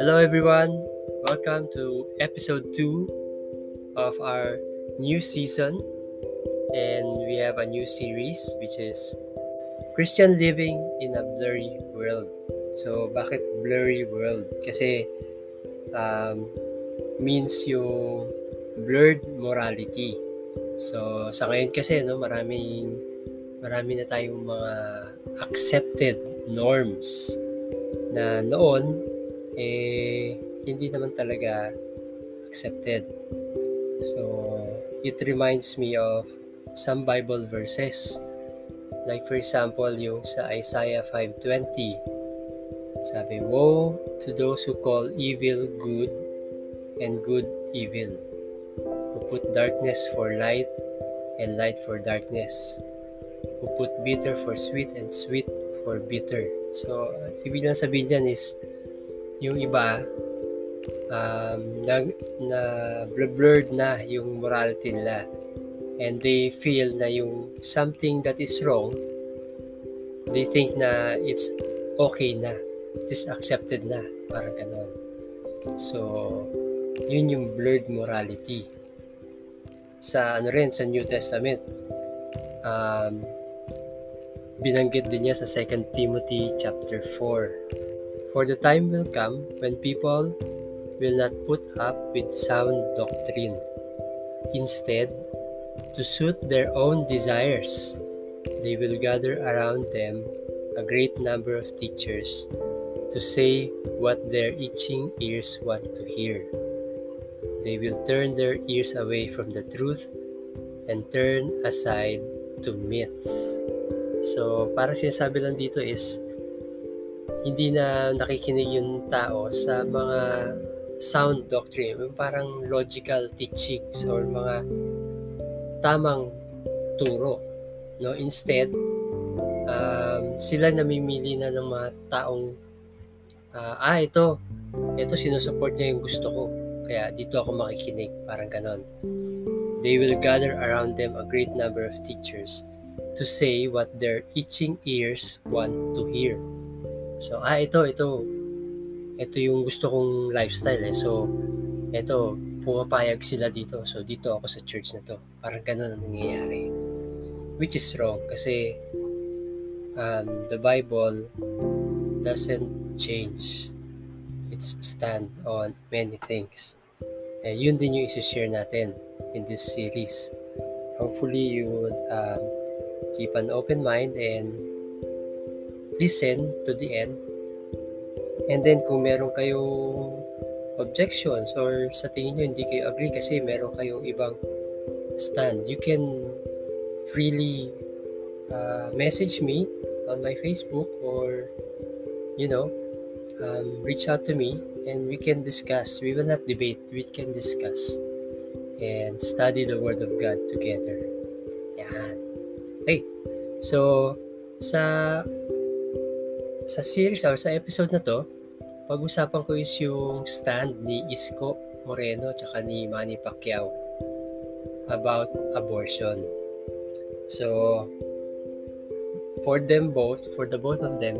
Hello, everyone. Welcome to episode 2 of our new season. And we have a new series which is Christian Living in a Blurry World. So, bakit blurry world? Kasi um, means yung blurred morality. So, sa ngayon kasi, no, maraming marami na tayong mga accepted norms na noon eh hindi naman talaga accepted. So, it reminds me of some Bible verses. Like for example, yung sa Isaiah 5.20. Sabi, Woe to those who call evil good and good evil, who put darkness for light and light for darkness, who put bitter for sweet and sweet for bitter. So, ibig lang sabihin dyan is, yung iba, um, na, na blurred na yung morality nila. And they feel na yung something that is wrong, they think na it's okay na. It is accepted na. Parang ganon. So, yun yung blurred morality. Sa ano rin, sa New Testament, um, binanggit din niya sa 2 Timothy chapter 4. For the time will come when people will not put up with sound doctrine. Instead, to suit their own desires, they will gather around them a great number of teachers to say what their itching ears want to hear. They will turn their ears away from the truth and turn aside to myths. So, para sinasabi lang dito is, hindi na nakikinig yung tao sa mga sound doctrine, yung parang logical teachings or mga tamang turo. No? Instead, um, sila namimili na ng mga taong uh, ah, ito, ito sinusupport niya yung gusto ko. Kaya dito ako makikinig, parang ganon. They will gather around them a great number of teachers to say what their itching ears want to hear. So, ah, ito, ito, ito yung gusto kong lifestyle eh. So, ito, pumapayag sila dito. So, dito ako sa church na to. Parang ganun ang nangyayari. Which is wrong kasi um, the Bible doesn't change its stand on many things. Eh, yun din yung isi-share natin in this series. Hopefully, you would um, keep an open mind and listen to the end. And then kung meron kayong objections or sa tingin nyo hindi kayo agree kasi meron kayong ibang stand, you can freely uh, message me on my Facebook or you know um, reach out to me and we can discuss. We will not debate, we can discuss and study the Word of God together. Yan. Okay. So, sa sa series or sa episode na to, pag-usapan ko is yung stand ni Isko Moreno tsaka ni Manny Pacquiao about abortion. So, for them both, for the both of them,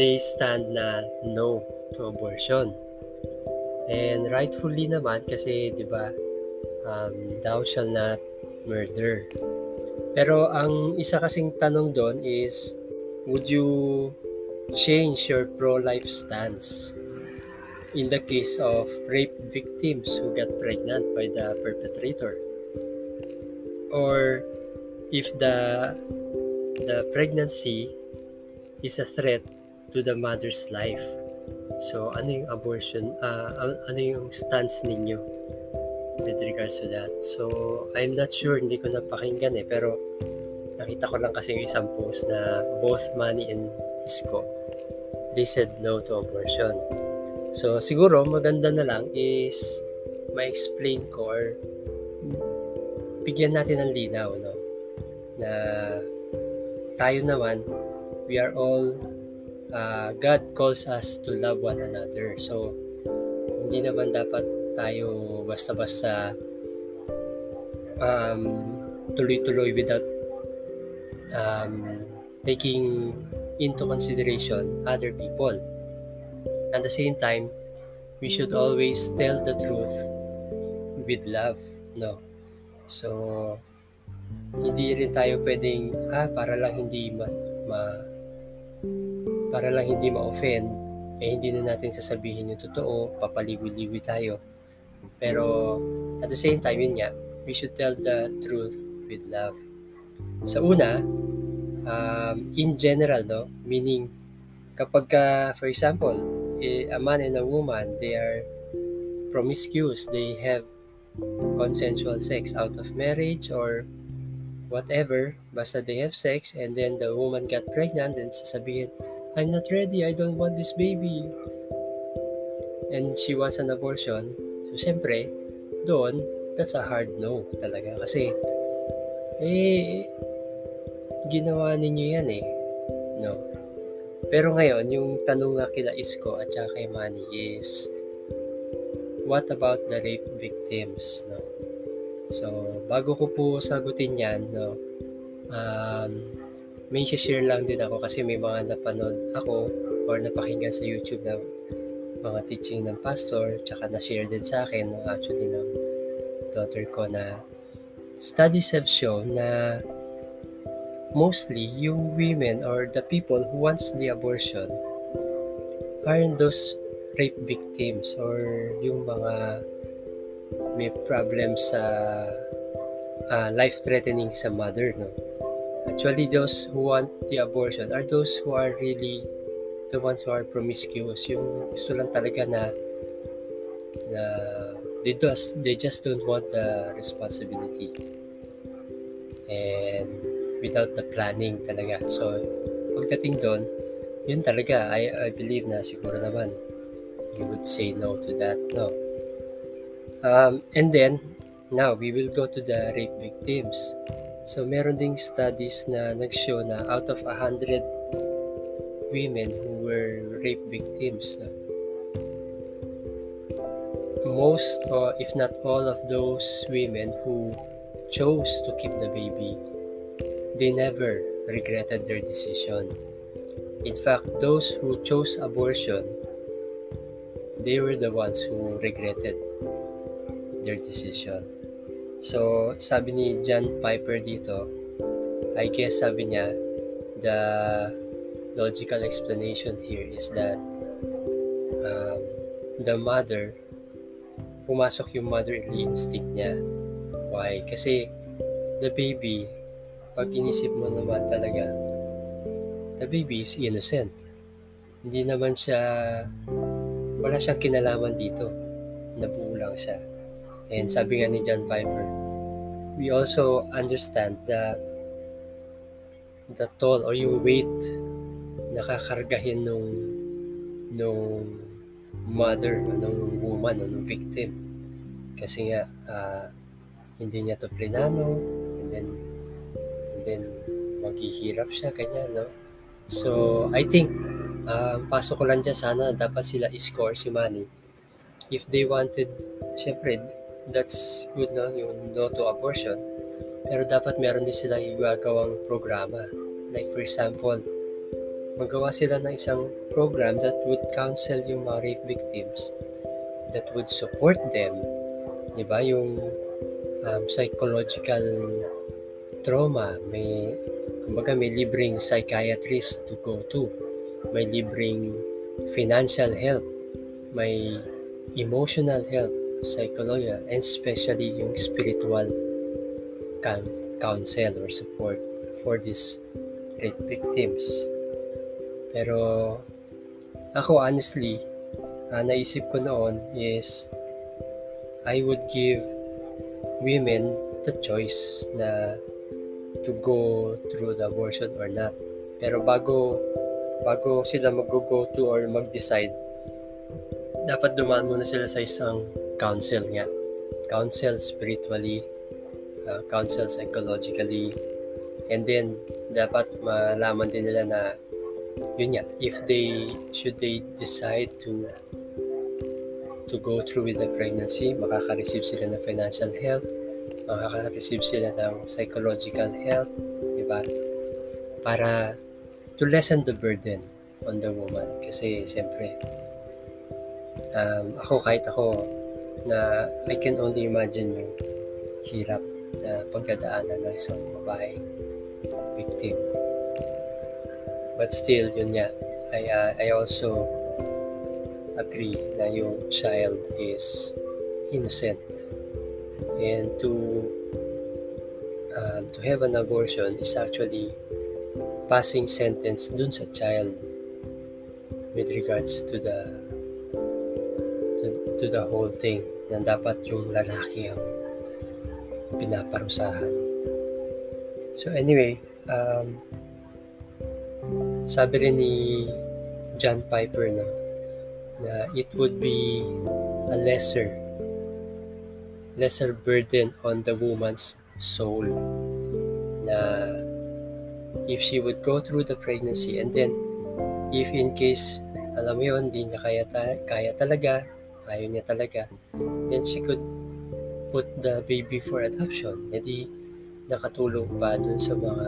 they stand na no to abortion. And rightfully naman kasi 'di ba, um, thou shall not murder. Pero ang isa kasing tanong doon is, would you change your pro-life stance in the case of rape victims who got pregnant by the perpetrator? Or if the the pregnancy is a threat to the mother's life. So ano yung abortion, uh, ano yung stance ninyo? with regards to that. So, I'm not sure, hindi ko napakinggan eh, pero nakita ko lang kasi yung isang post na both Manny and Isko, they said no to abortion. So, siguro maganda na lang is ma-explain ko or bigyan natin ng linaw, no? Na tayo naman, we are all, uh, God calls us to love one another. So, hindi naman dapat tayo basta-basta um, tuloy-tuloy without um, taking into consideration other people. At the same time, we should always tell the truth with love, no? So, hindi rin tayo pwedeng, ah, para lang hindi ma, ma para lang hindi ma-offend, eh hindi na natin sasabihin yung totoo, papaliwi-liwi tayo. Pero, at the same time, yun nga, we should tell the truth with love. Sa una, um, in general, no, meaning, kapag ka, for example, a man and a woman, they are promiscuous, they have consensual sex out of marriage or whatever, basta they have sex and then the woman got pregnant and sasabihin, I'm not ready, I don't want this baby. And she wants an abortion. So, syempre, doon, that's a hard no talaga. Kasi, eh, ginawa ninyo yan eh. No. Pero ngayon, yung tanong nga kila Isko at saka kay Manny is, what about the rape victims? No? So, bago ko po sagutin yan, no, um, may share lang din ako kasi may mga napanood ako or napakinggan sa YouTube na mga teaching ng pastor tsaka na-share din sa akin no, actually ng daughter ko na studies have shown na mostly yung women or the people who wants the abortion aren't those rape victims or yung mga may problems sa uh, life-threatening sa mother, no? Actually, those who want the abortion are those who are really the ones who are promiscuous. Yung gusto lang talaga na na they just they just don't want the responsibility and without the planning talaga. So, pagdating doon, yun talaga, I, I believe na siguro naman you would say no to that, no? Um, and then, now, we will go to the rape victims. So, meron ding studies na nag-show na out of 100 women who were rape victims, no? Most or if not all of those women who chose to keep the baby, they never regretted their decision. In fact, those who chose abortion, they were the ones who regretted their decision. So, sabi ni John Piper dito, I guess sabi niya, the logical explanation here is that um, the mother, pumasok yung motherly instinct niya. Why? Kasi the baby, pag inisip mo naman talaga, the baby is innocent. Hindi naman siya, wala siyang kinalaman dito. Nabuo siya. And sabi nga ni John Piper, we also understand that the toll or yung weight na kakargahin nung nung mother, nung woman, nung victim. Kasi nga, uh, hindi niya to plinano, and then, and then, maghihirap siya, ganyan, no? So, I think, uh, pasok ko lang dyan, sana dapat sila score si Manny. If they wanted, syempre, that's good no, yung no to abortion. Pero dapat meron din silang igagawang programa. Like for example, magawa sila ng isang program that would counsel yung mga rape victims that would support them. Di ba? Yung um, psychological trauma, may kumbaga may libreng psychiatrist to go to. May libreng financial help. May emotional help psychology and especially yung spiritual counsel or support for these rape victims. Pero ako honestly, uh, naisip ko noon is I would give women the choice na to go through the abortion or not. Pero bago bago sila mag-go to or mag-decide, dapat dumaan muna sila sa isang counsel nga. Counsel spiritually, uh, counsel psychologically, and then dapat malaman din nila na yun nga, if they, should they decide to to go through with the pregnancy, makaka-receive sila ng financial help, makaka-receive sila ng psychological help, di ba? Para to lessen the burden on the woman. Kasi, siyempre, um, ako kahit ako na I can only imagine yung hirap na pagdadaanan ng isang babae victim. But still, yun nga, I, uh, I also agree na yung child is innocent. And to um, to have an abortion is actually passing sentence dun sa child with regards to the to, to the whole thing na dapat yung lalaki ang pinaparusahan. So anyway, um, sabi rin ni John Piper no, na it would be a lesser lesser burden on the woman's soul na if she would go through the pregnancy and then if in case alam mo yun, hindi niya kaya, ta- kaya talaga, ayaw niya talaga, then she could put the baby for adoption. Hindi nakatulong pa dun sa mga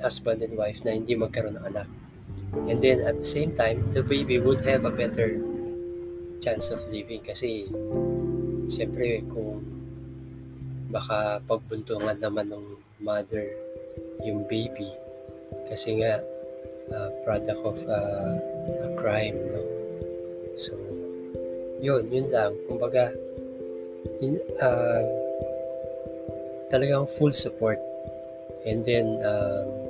husband and wife na hindi magkaroon ng anak. And then at the same time, the baby would have a better chance of living kasi syempre kung baka pagbuntungan naman ng mother yung baby kasi nga uh, product of uh, a crime no? So yun yun lang. Kumbaga in, uh, talagang full support. And then um,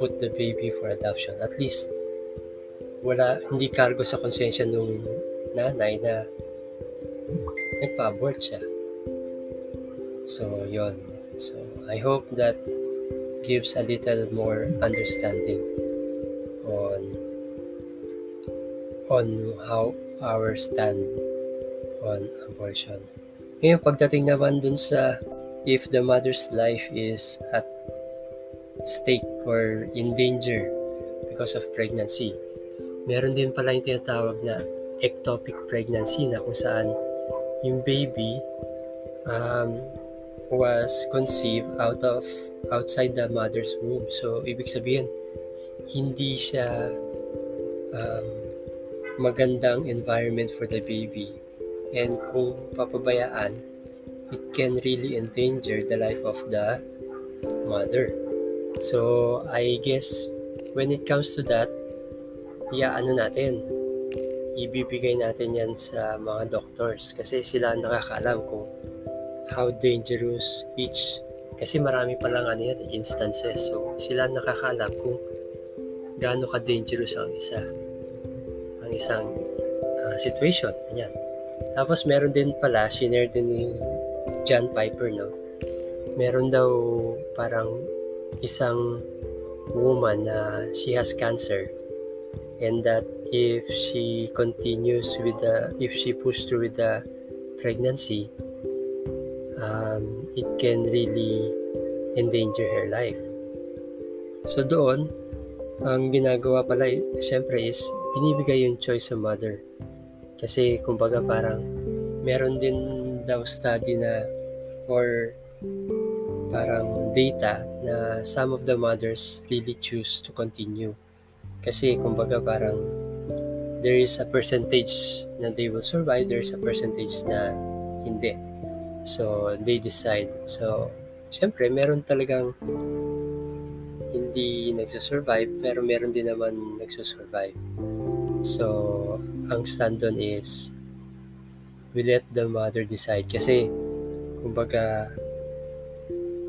put the baby for adoption at least wala hindi cargo sa konsensya nung nanay na nagpa-abort siya so yon so I hope that gives a little more understanding on on how our stand on abortion. Ngayon, pagdating naman dun sa if the mother's life is at stake or in danger because of pregnancy, meron din pala yung tinatawag na ectopic pregnancy na kung saan yung baby um, was conceived out of outside the mother's womb. So, ibig sabihin, hindi siya um, magandang environment for the baby. And kung papabayaan, it can really endanger the life of the mother. So, I guess, when it comes to that, ano natin, ibibigay natin yan sa mga doctors kasi sila nakakaalam kung how dangerous each kasi marami pa lang ano yan, instances. So, sila nakakalam kung gaano ka-dangerous ang isa. Ang isang uh, situation. Ayan. Tapos, meron din pala, shinare din ni John Piper, no? Meron daw parang isang woman na she has cancer and that if she continues with the if she pushes through with the pregnancy um, it can really endanger her life. So doon, ang ginagawa pala, syempre is, binibigay yung choice sa mother. Kasi, kumbaga parang, meron din daw study na, or parang data na some of the mothers really choose to continue. Kasi, kumbaga parang, there is a percentage na they will survive, there is a percentage na hindi. So, they decide. So, syempre, meron talagang hindi nagsusurvive, pero meron din naman nagsusurvive. So, ang stand doon is, we let the mother decide. Kasi, kumbaga,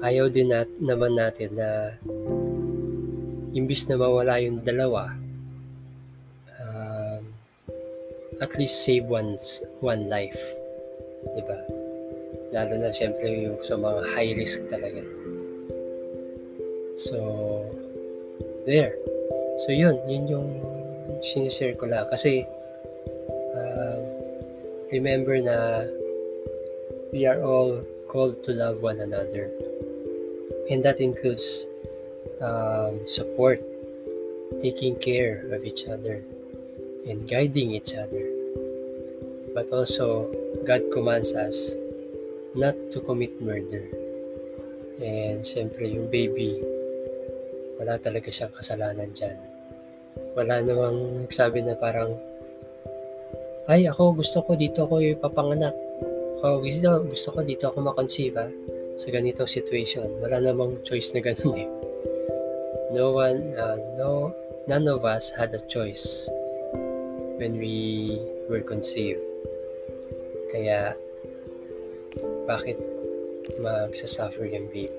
ayaw din nat naman natin na imbis na mawala yung dalawa, um, at least save one's, one life. Diba? Lalo na siyempre yung sa mga high risk talaga. So, there. So, yun. Yun yung sinishare ko lang. Kasi, uh, remember na we are all called to love one another. And that includes um, support, taking care of each other, and guiding each other. But also, God commands us not to commit murder. And siyempre yung baby, wala talaga siyang kasalanan dyan. Wala namang nagsabi na parang ay ako gusto ko dito ako ipapanganak. O gusto, gusto ko dito ako makonceive ha, sa ganitong situation. Wala namang choice na ganun eh. No one, uh, no, none of us had a choice when we were conceived. Kaya, bakit magsasuffer yung baby?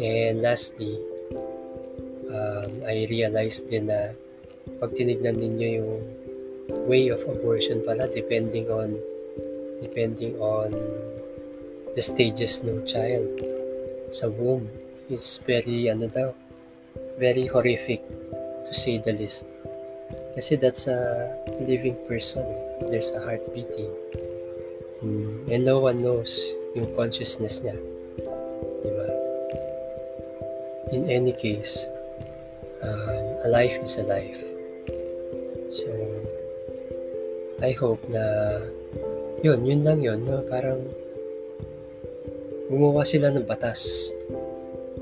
And lastly, um, I realized din na pag tinignan ninyo yung way of abortion pala depending on depending on the stages ng child. Sa womb is very ano daw very horrific to say the least. Kasi that's a living person there's a heart beating. Mm, and no one knows yung consciousness niya. Diba in any case um, a life is a life. So I hope na yun, yun lang yun, no? parang gumawa sila ng batas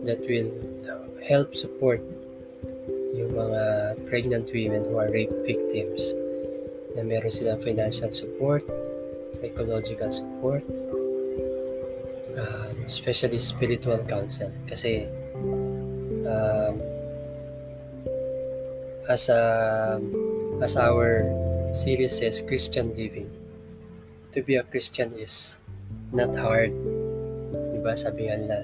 that will help support yung mga pregnant women who are rape victims. Na meron silang financial support, psychological support, uh, especially spiritual counsel. Kasi um, as a as our series says Christian living. To be a Christian is not hard diba? Sabi nga nila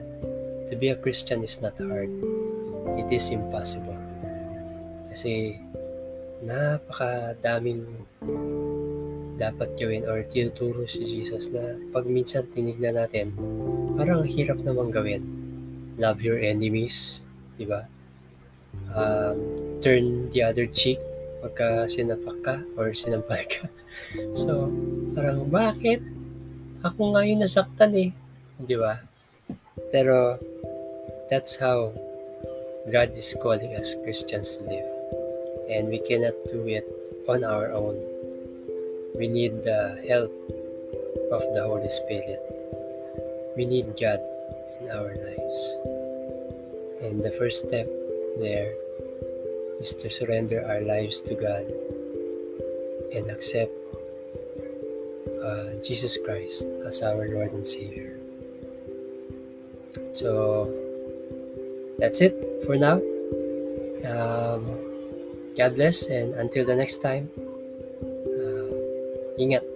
to be a Christian is not hard. It is impossible. Kasi napakadaming dapat gawin or tinuturo si Jesus na pag minsan tinignan natin parang hirap namang gawin. Love your enemies di ba um, turn the other cheek pagka sinapak ka or sinampal ka. So parang bakit? Ako nga yung nasaktan eh. Di ba pero that's how God is calling us Christians to live. And we cannot do it on our own. We need the help of the Holy Spirit. We need God in our lives. And the first step there is to surrender our lives to God and accept uh, Jesus Christ as our Lord and Savior. So that's it for now. Um, God bless and until the next time, uh, ingat.